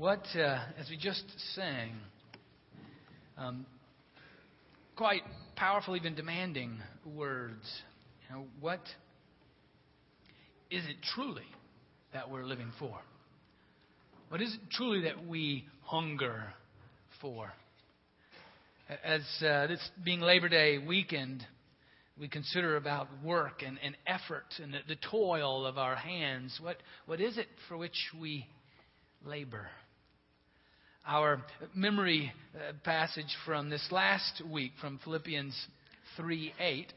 What, uh, as we just sang, um, quite powerful, even demanding words. You know, what is it truly that we're living for? What is it truly that we hunger for? As uh, this being Labor Day weekend, we consider about work and, and effort and the, the toil of our hands. What, what is it for which we labor? Our memory uh, passage from this last week, from Philippians 3 8,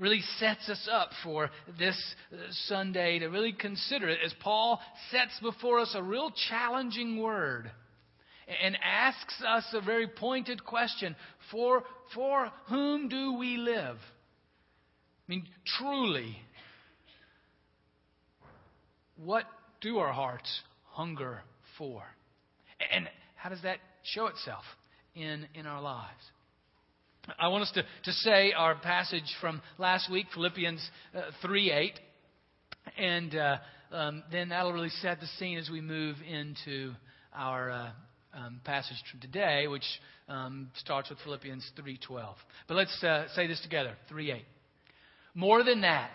really sets us up for this uh, Sunday to really consider it as Paul sets before us a real challenging word and asks us a very pointed question for, for whom do we live? I mean, truly, what do our hearts hunger for? And how does that show itself in, in our lives? I want us to, to say our passage from last week, Philippians uh, 3 8. And uh, um, then that'll really set the scene as we move into our uh, um, passage from today, which um, starts with Philippians 3:12. But let's uh, say this together. 3:8. More than that,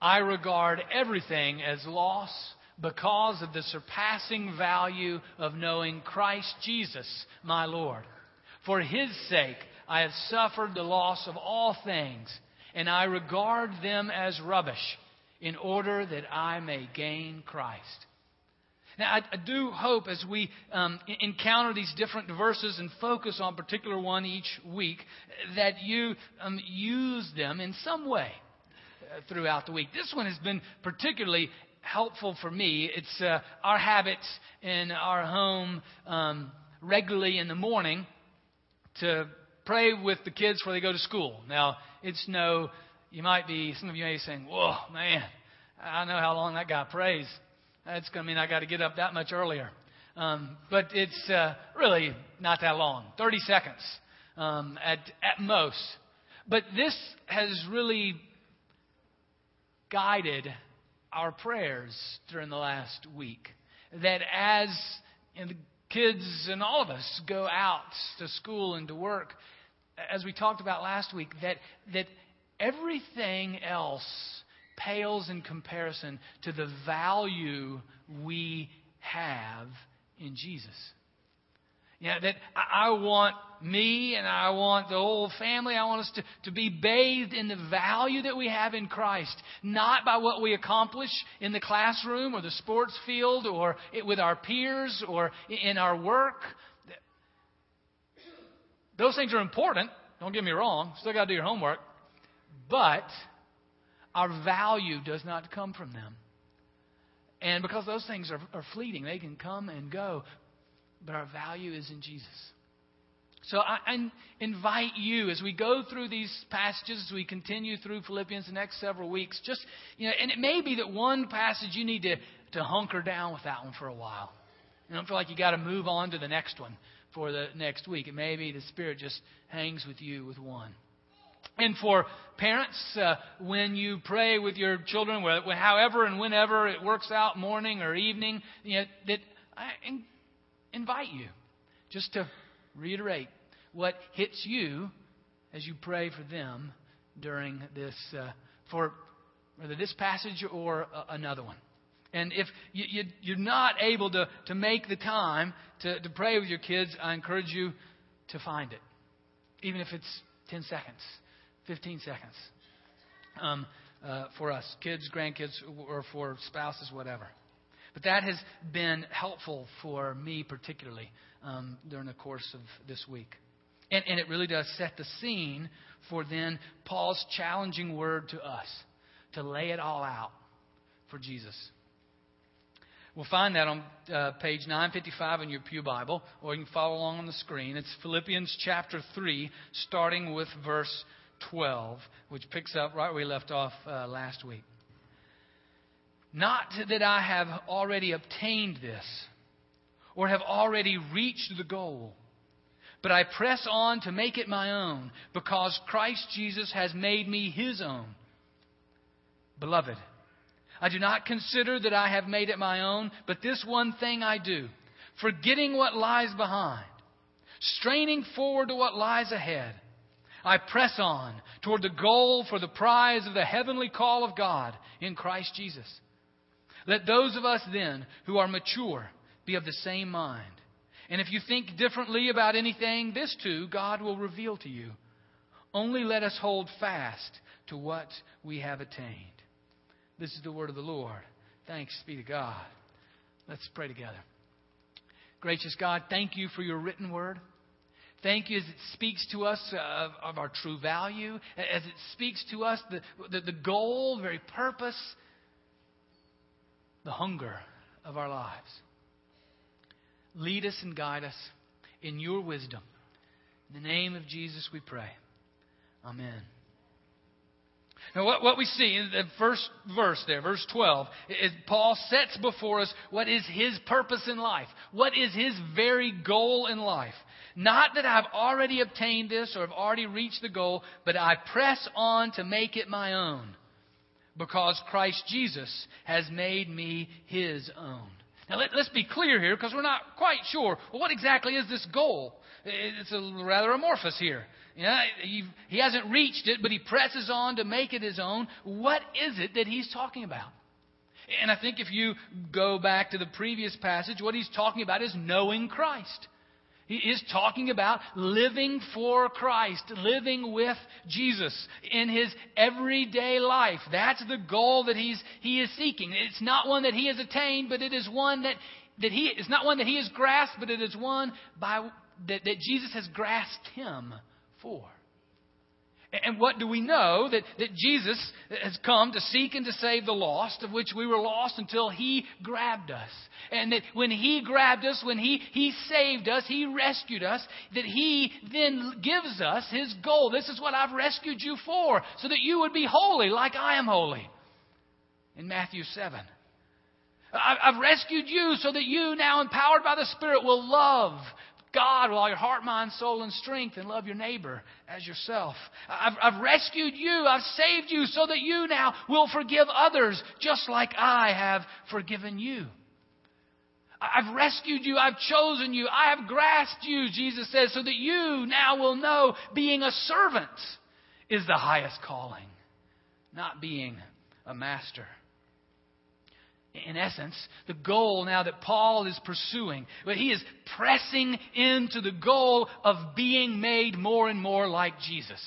I regard everything as loss because of the surpassing value of knowing Christ Jesus, my Lord. For his sake, I have suffered the loss of all things, and I regard them as rubbish in order that I may gain Christ. Now, I, I do hope as we um, encounter these different verses and focus on particular one each week, that you um, use them in some way uh, throughout the week. This one has been particularly helpful for me. It's uh, our habits in our home um, regularly in the morning to pray with the kids before they go to school. Now, it's no, you might be, some of you may be saying, whoa, man, I know how long that guy prays. That's going to mean I got to get up that much earlier. Um, but it's uh, really not that long 30 seconds um, at, at most. But this has really guided our prayers during the last week. That as the kids and all of us go out to school and to work, as we talked about last week, that, that everything else pales in comparison to the value we have in Jesus. Yeah, that I want me and I want the whole family, I want us to, to be bathed in the value that we have in Christ, not by what we accomplish in the classroom or the sports field or with our peers or in our work. Those things are important. Don't get me wrong. Still got to do your homework. But our value does not come from them. And because those things are, are fleeting, they can come and go. But our value is in Jesus. So I, I, invite you as we go through these passages, as we continue through Philippians the next several weeks, just, you know, and it may be that one passage you need to, to hunker down with that one for a while. You don't feel like you got to move on to the next one for the next week. It may be the Spirit just hangs with you with one. And for parents, uh, when you pray with your children, however and whenever it works out, morning or evening, you know, that I invite you just to reiterate what hits you as you pray for them during this, uh, for whether this passage or uh, another one. And if you, you, are not able to, to make the time to, to pray with your kids, I encourage you to find it, even if it's 10 seconds, 15 seconds. Um, uh, for us, kids, grandkids, or for spouses, whatever. But that has been helpful for me, particularly um, during the course of this week. And, and it really does set the scene for then Paul's challenging word to us to lay it all out for Jesus. We'll find that on uh, page 955 in your Pew Bible, or you can follow along on the screen. It's Philippians chapter 3, starting with verse 12, which picks up right where we left off uh, last week. Not that I have already obtained this or have already reached the goal, but I press on to make it my own because Christ Jesus has made me his own. Beloved, I do not consider that I have made it my own, but this one thing I do forgetting what lies behind, straining forward to what lies ahead. I press on toward the goal for the prize of the heavenly call of God in Christ Jesus. Let those of us then who are mature be of the same mind. And if you think differently about anything, this too God will reveal to you. Only let us hold fast to what we have attained. This is the word of the Lord. Thanks be to God. Let's pray together. Gracious God, thank you for your written word. Thank you as it speaks to us of, of our true value, as it speaks to us the, the, the goal, the very purpose, the hunger of our lives. Lead us and guide us in your wisdom. In the name of Jesus we pray. Amen. Now, what, what we see in the first verse there, verse 12, is Paul sets before us what is his purpose in life. What is his very goal in life. Not that I've already obtained this or have already reached the goal, but I press on to make it my own because Christ Jesus has made me his own. Now, let, us be clear here because we're not quite sure. Well, what exactly is this goal? It's a, rather amorphous here. He, he hasn't reached it, but he presses on to make it his own. What is it that he's talking about? And I think if you go back to the previous passage, what he's talking about is knowing Christ. He is talking about living for Christ, living with Jesus in his everyday life. That's the goal that he's, he is seeking. It's not one that he has attained, but it is one that, that he, it's not one that he has grasped, but it is one by, that, that Jesus has grasped him for. And what do we know? That, that Jesus has come to seek and to save the lost, of which we were lost until He grabbed us. And that when He grabbed us, when He, he saved us, He rescued us, that He then gives us His goal. This is what I've rescued you for, so that you would be holy like I am holy. In Matthew 7. I've rescued you so that you, now empowered by the Spirit, will love God with all your heart, mind, soul, and strength, and love your neighbor as yourself. I've, I've rescued you. I've saved you so that you now will forgive others just like I have forgiven you. I've rescued you. I've chosen you. I have grasped you, Jesus says, so that you now will know being a servant is the highest calling, not being a master in essence, the goal now that Paul is pursuing. But he is pressing into the goal of being made more and more like Jesus.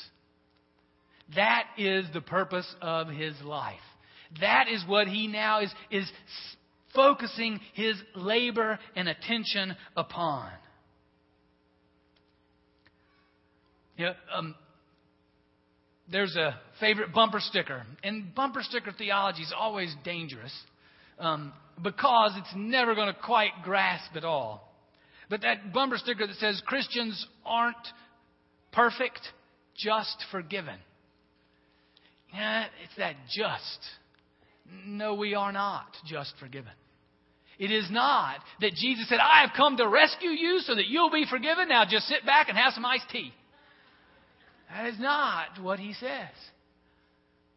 That is the purpose of his life. That is what he now is, is focusing his labor and attention upon. You know, um, there's a favorite bumper sticker, and bumper sticker theology is always dangerous um, because it's never going to quite grasp it all. But that bumper sticker that says Christians aren't perfect, just forgiven. Yeah, it's that just. No, we are not just forgiven. It is not that Jesus said, I have come to rescue you so that you'll be forgiven. Now just sit back and have some iced tea. That is not what he says.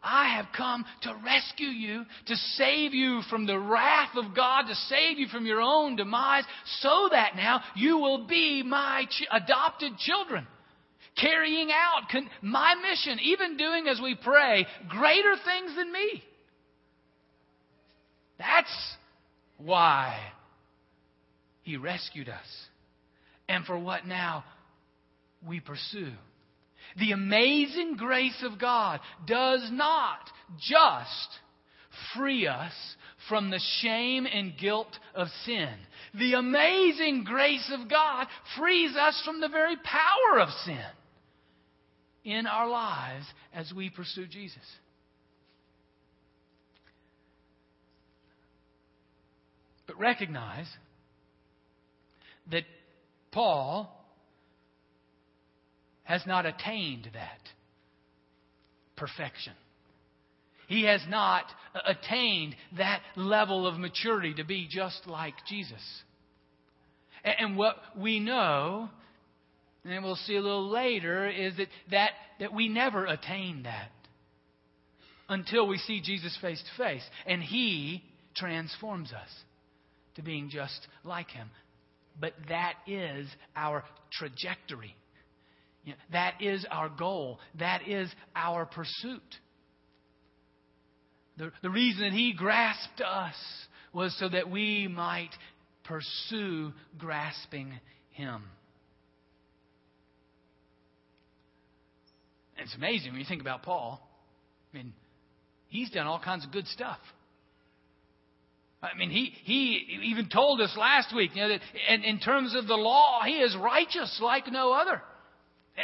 I have come to rescue you, to save you from the wrath of God, to save you from your own demise, so that now you will be my ch- adopted children, carrying out con- my mission, even doing as we pray, greater things than me. That's why He rescued us. And for what now we pursue. The amazing grace of God does not just free us from the shame and guilt of sin. The amazing grace of God frees us from the very power of sin in our lives as we pursue Jesus. But recognize that Paul has not attained that perfection. He has not attained that level of maturity to be just like Jesus. And what we know, and we'll see a little later, is that, that, that we never attain that until we see Jesus face to face. And He transforms us to being just like Him. but that is our trajectory. You know, that is our goal. That is our pursuit. The, the reason that he grasped us was so that we might pursue grasping him. It's amazing when you think about Paul. I mean, he's done all kinds of good stuff. I mean, he, he even told us last week, you know, that in, in terms of the law, he is righteous like no other.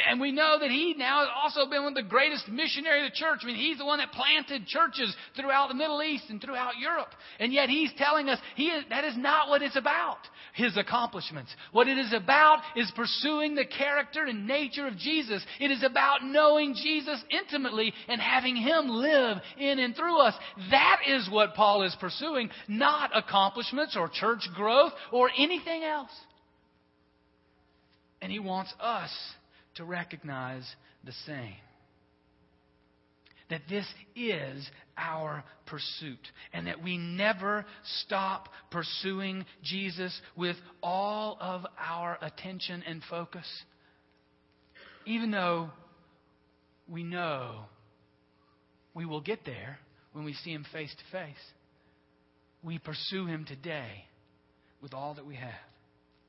And we know that he now has also been one of the greatest missionaries of the church. I mean, he's the one that planted churches throughout the Middle East and throughout Europe. And yet he's telling us he is, that is not what it's about, his accomplishments. What it is about is pursuing the character and nature of Jesus. It is about knowing Jesus intimately and having him live in and through us. That is what Paul is pursuing, not accomplishments or church growth or anything else. And he wants us to recognize the same. That this is our pursuit, and that we never stop pursuing Jesus with all of our attention and focus, even though we know we will get there when we see him face to face. We pursue him today with all that we have.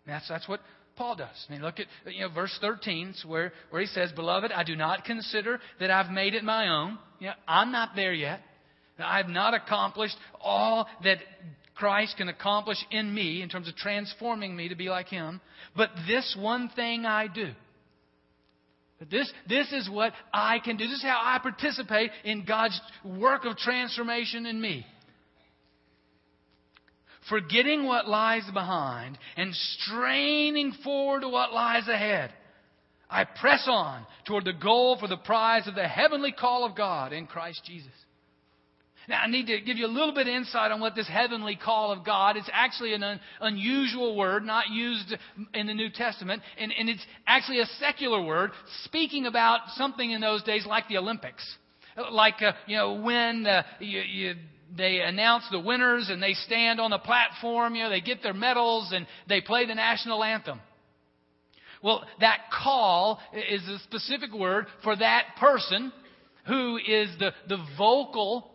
That's, that's what Paul does. Mean, look at you know verse 13, where where he says, "Beloved, I do not consider that I've made it my own. You know, I'm not there yet. I have not accomplished all that Christ can accomplish in me in terms of transforming me to be like Him. But this one thing I do." This, this is what I can do. This is how I participate in God's work of transformation in me forgetting what lies behind and straining forward to what lies ahead. I press on toward the goal for the prize of the heavenly call of God in Christ Jesus. Now, I need to give you a little bit of insight on what this heavenly call of God. It's actually an un- unusual word, not used in the New Testament, and, and it's actually a secular word, speaking about something in those days like the Olympics, like uh, you know when uh, you, you they announce the winners and they stand on the platform, you know, they get their medals and they play the national anthem. Well, that call is a specific word for that person who is the, the vocal,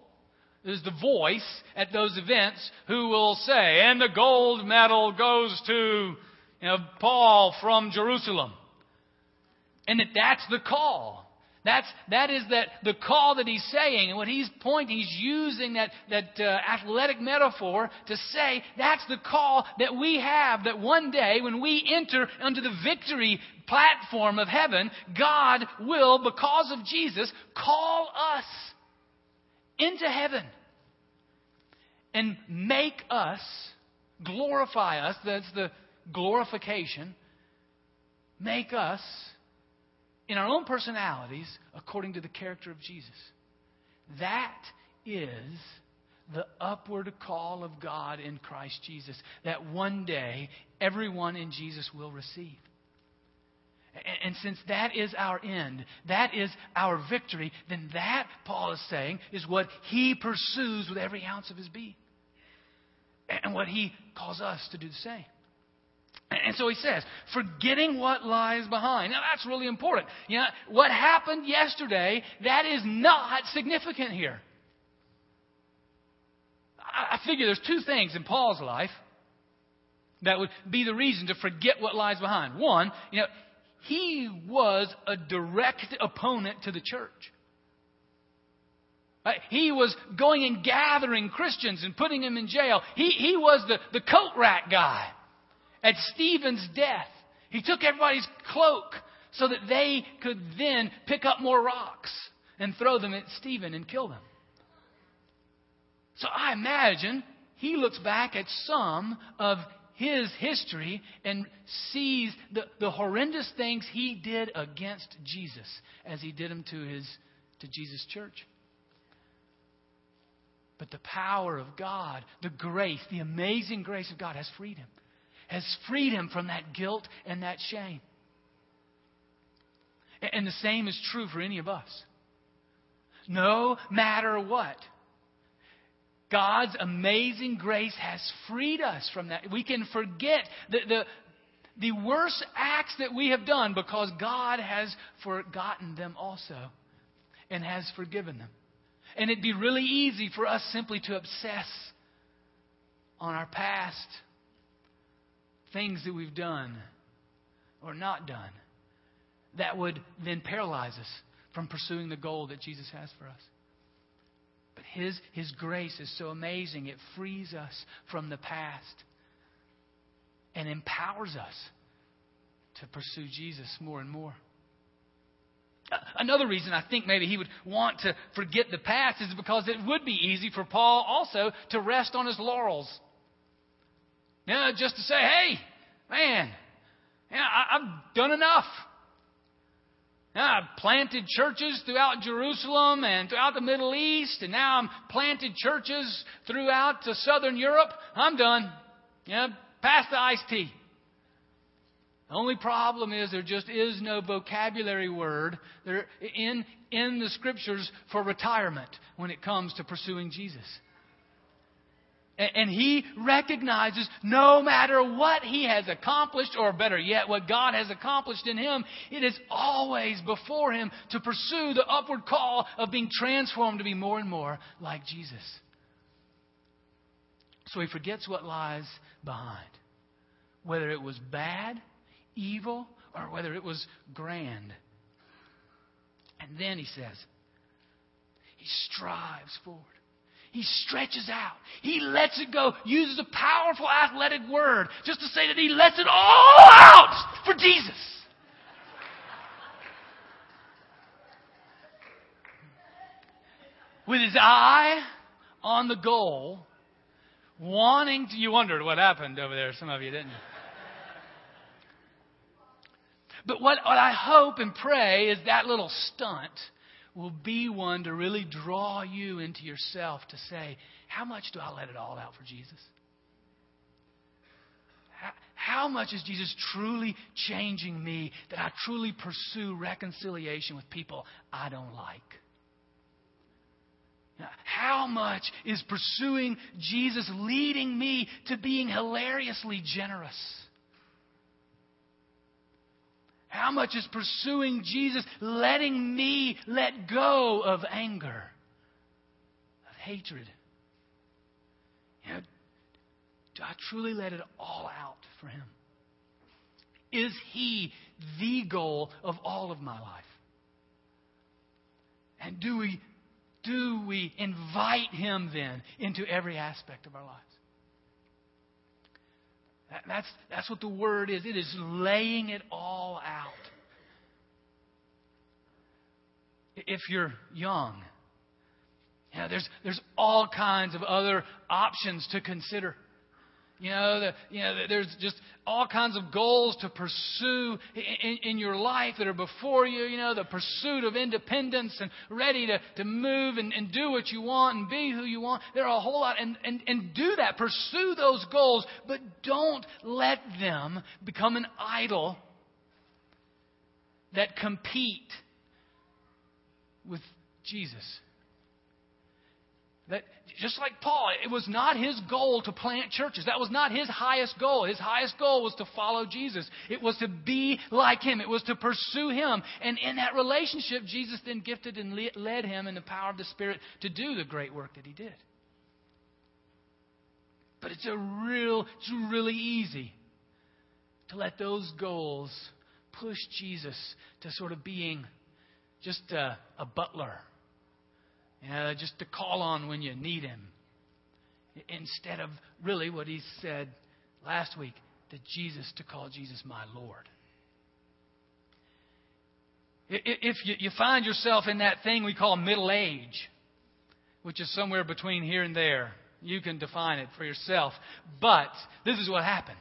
is the voice at those events who will say, and the gold medal goes to you know, Paul from Jerusalem. And that that's the call. That's, that is that the call that he's saying, and what he's pointing, he's using that, that uh, athletic metaphor to say that's the call that we have that one day when we enter under the victory platform of heaven, God will, because of Jesus, call us into heaven and make us, glorify us, that's the glorification, make us in our own personalities according to the character of Jesus. That is the upward call of God in Christ Jesus that one day everyone in Jesus will receive. And since that is our end, that is our victory, then that, Paul is saying, is what he pursues with every ounce of his being. And what he calls us to do the same. And so he says, forgetting what lies behind. Now that's really important. You know, what happened yesterday, that is not significant here. I figure there's two things in Paul's life that would be the reason to forget what lies behind. One, you know, he was a direct opponent to the church. He was going and gathering Christians and putting them in jail. He, he was the, the coat rack guy at Stephen's death. He took everybody's cloak so that they could then pick up more rocks and throw them at Stephen and kill them. So I imagine he looks back at some of his history and sees the, the horrendous things he did against Jesus as he did them to his to Jesus' church. But the power of God, the grace, the amazing grace of God has freed him has freed him from that guilt and that shame. And the same is true for any of us. No matter what, God's amazing grace has freed us from that. We can forget the, the, the worst acts that we have done because God has forgotten them also and has forgiven them. And it'd be really easy for us simply to obsess on our past, things that we've done or not done, that would then paralyze us from pursuing the goal that Jesus has for us. But His, His grace is so amazing, it frees us from the past and empowers us to pursue Jesus more and more. Uh, another reason I think maybe he would want to forget the past is because it would be easy for Paul also to rest on his laurels. Know, just to say, hey, man, yeah, I, have done enough. Now, I've planted churches throughout Jerusalem and throughout the Middle East, and now I'm planted churches throughout to Southern Europe. I'm done. Know, pass the iced tea. The only problem is there just is no vocabulary word there in, in the scriptures for retirement when it comes to pursuing Jesus. And he recognizes no matter what he has accomplished, or better yet, what God has accomplished in him, it is always before him to pursue the upward call of being transformed to be more and more like Jesus. So he forgets what lies behind. Whether it was bad, evil, or whether it was grand. And then he says, he strives forward. He stretches out. He lets it go. Uses a powerful athletic word just to say that he lets it all out for Jesus. With his eye on the goal, wanting to. You wondered what happened over there. Some of you didn't. But what, what I hope and pray is that little stunt will be one to really draw you into yourself to say, how much do I let it all out for Jesus? How, much is Jesus truly changing me that I truly pursue reconciliation with people I don't like? How much is pursuing Jesus leading me to being hilariously generous? How much is pursuing Jesus letting me let go of anger, of hatred? You know, do I truly let it all out for Him? Is He the goal of all of my life? And do we, do we invite Him then into every aspect of our lives? That, that's, that's what the word is. It is laying it all out. If you're young, you know, there's, there's all kinds of other options to consider. You know, the, you know, there's just all kinds of goals to pursue in, in, your life that are before you. You know, the pursuit of independence and ready to, to move and, and do what you want and be who you want. There are a whole lot. And, and, and do that. Pursue those goals, but don't let them become an idol that compete with Jesus. That just like Paul, it was not his goal to plant churches. That was not his highest goal. His highest goal was to follow Jesus. It was to be like him. It was to pursue him. And in that relationship, Jesus then gifted and led him in the power of the Spirit to do the great work that he did. But it's a real, it's really easy to let those goals push Jesus to sort of being just a, a butler just to call on when you need Him. Instead of really what He said last week, that Jesus, to call Jesus my Lord. If you find yourself in that thing we call middle age, which is somewhere between here and there, you can define it for yourself. But this is what happens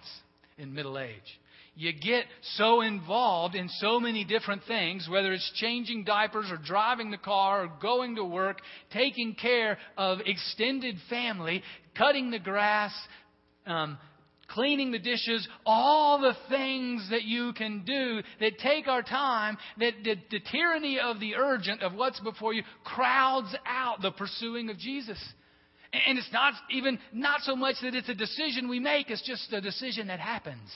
in middle age you get so involved in so many different things, whether it's changing diapers or driving the car or going to work, taking care of extended family, cutting the grass, um, cleaning the dishes, all the things that you can do that take our time, that the, the tyranny of the urgent, of what's before you, crowds out the pursuing of Jesus. And it's not even, not so much that it's a decision we make, it's just a decision that happens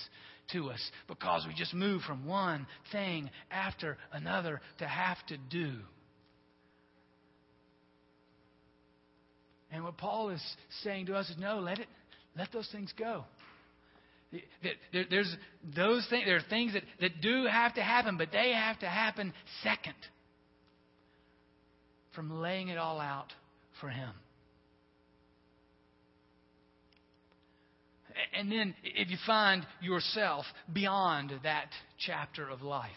to us because we just move from one thing after another to have to do. And what Paul is saying to us is no, let it let those things go. There's those things, there are things that, that do have to happen, but they have to happen second from laying it all out for Him. And then, if you find yourself beyond that chapter of life,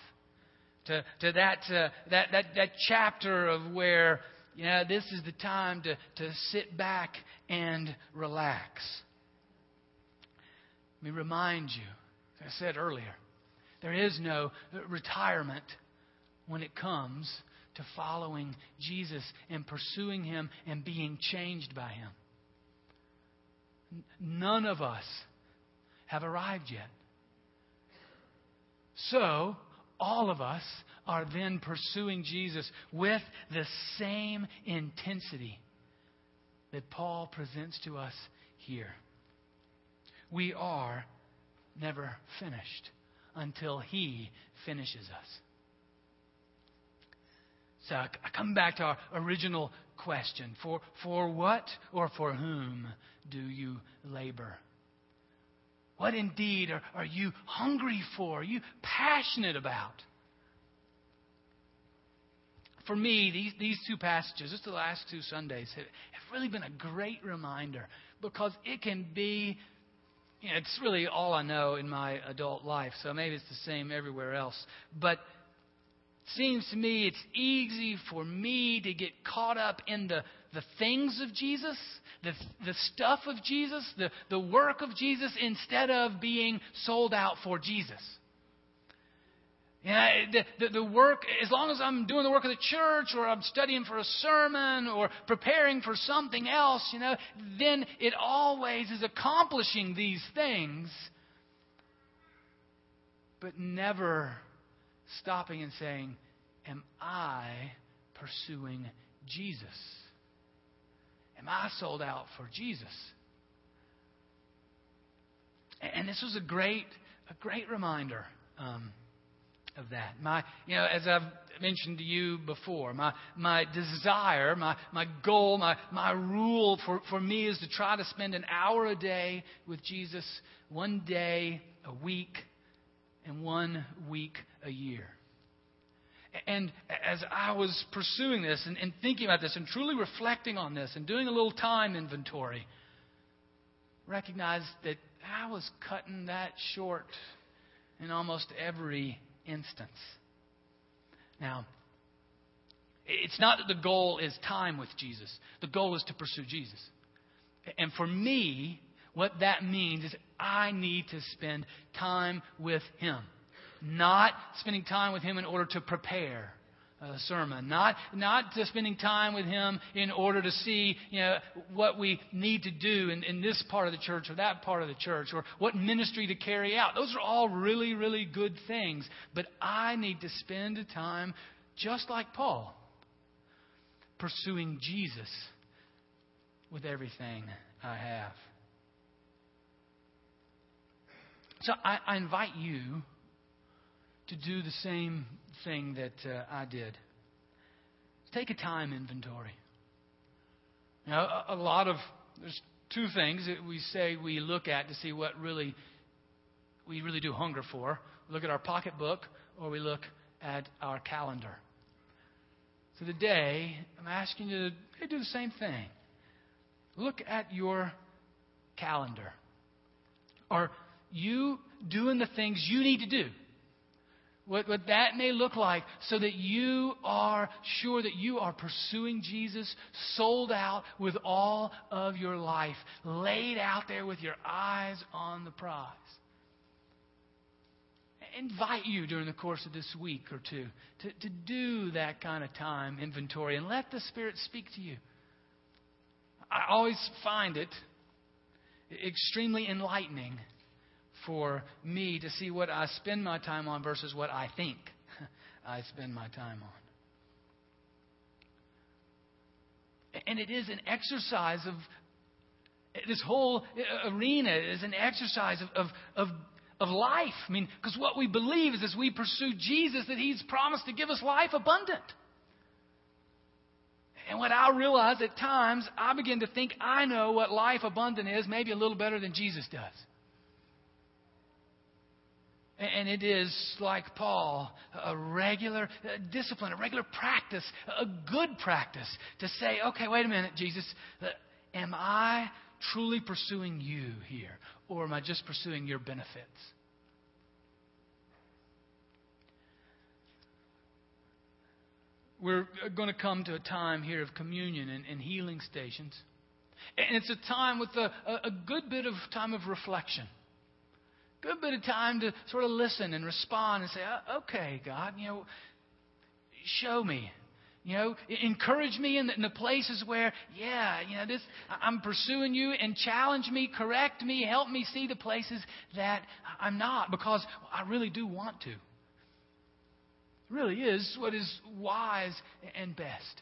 to, to that, uh, that, that, that chapter of where, you know, this is the time to, to sit back and relax. Let me remind you, as I said earlier, there is no retirement when it comes to following Jesus and pursuing Him and being changed by Him. None of us have arrived yet. So, all of us are then pursuing Jesus with the same intensity that Paul presents to us here. We are never finished until He finishes us. So I come back to our original question for, for what or for whom do you labor? What indeed are, are you hungry for? Are you passionate about? For me, these, these two passages, just the last two Sundays, have, have really been a great reminder because it can be you know, it's really all I know in my adult life, so maybe it's the same everywhere else. But seems to me it's easy for me to get caught up in the, the things of Jesus, the, the stuff of Jesus, the, the work of Jesus, instead of being sold out for Jesus. Know, the, the, the, work, as long as I'm doing the work of the church or I'm studying for a sermon or preparing for something else, you know, then it always is accomplishing these things, but never stopping and saying, Am I pursuing Jesus? Am I sold out for Jesus? And this was a great, a great reminder. Um, of that. My, you know, as I've mentioned to you before, my, my desire, my, my goal, my, my rule for, for me is to try to spend an hour a day with Jesus, one day a week, and one week a year. And as I was pursuing this and, and thinking about this and truly reflecting on this and doing a little time inventory, recognized that I was cutting that short in almost every instance. Now, it's not that the goal is time with Jesus, the goal is to pursue Jesus. And for me, what that means is I need to spend time with Him. Not spending time with Him in order to prepare a sermon. Not, not just spending time with Him in order to see you know, what we need to do in, in this part of the church or that part of the church or what ministry to carry out. Those are all really, really good things. But I need to spend time, just like Paul, pursuing Jesus with everything I have. So I, I invite you to do the same thing that uh, I did. Take a time inventory. Now, a, a lot of, there's two things that we say we look at to see what really we really do hunger for. We look at our pocketbook or we look at our calendar. So today, I'm asking you to do the same thing. Look at your calendar. Are you doing the things you need to do? What, what that may look like, so that you are sure that you are pursuing Jesus, sold out with all of your life, laid out there with your eyes on the prize. Invite you during the course of this week or two to, to do that kind of time inventory and let the Spirit speak to you. I always find it extremely enlightening for me to see what I spend my time on versus what I think I spend my time on. And it is an exercise of this whole arena is an exercise of, of, of, of life. I mean, because what we believe is as we pursue Jesus, that He's promised to give us life abundant. And what I realize at times, I begin to think I know what life abundant is, maybe a little better than Jesus does. And it is, like Paul, a regular discipline, a regular practice, a good practice to say, okay, wait a minute, Jesus, uh, am I truly pursuing you here? Or am I just pursuing your benefits? We're going to come to a time here of communion and, and healing stations. And it's a time with a, a good bit of time of reflection good bit of time to sort of listen and respond and say, uh, okay, God, you know, show me. You know, encourage me in the, in the places where, yeah, you know, this, I'm pursuing you and challenge me, correct me, help me see the places that I'm not because I really do want to. It really is what is wise and best.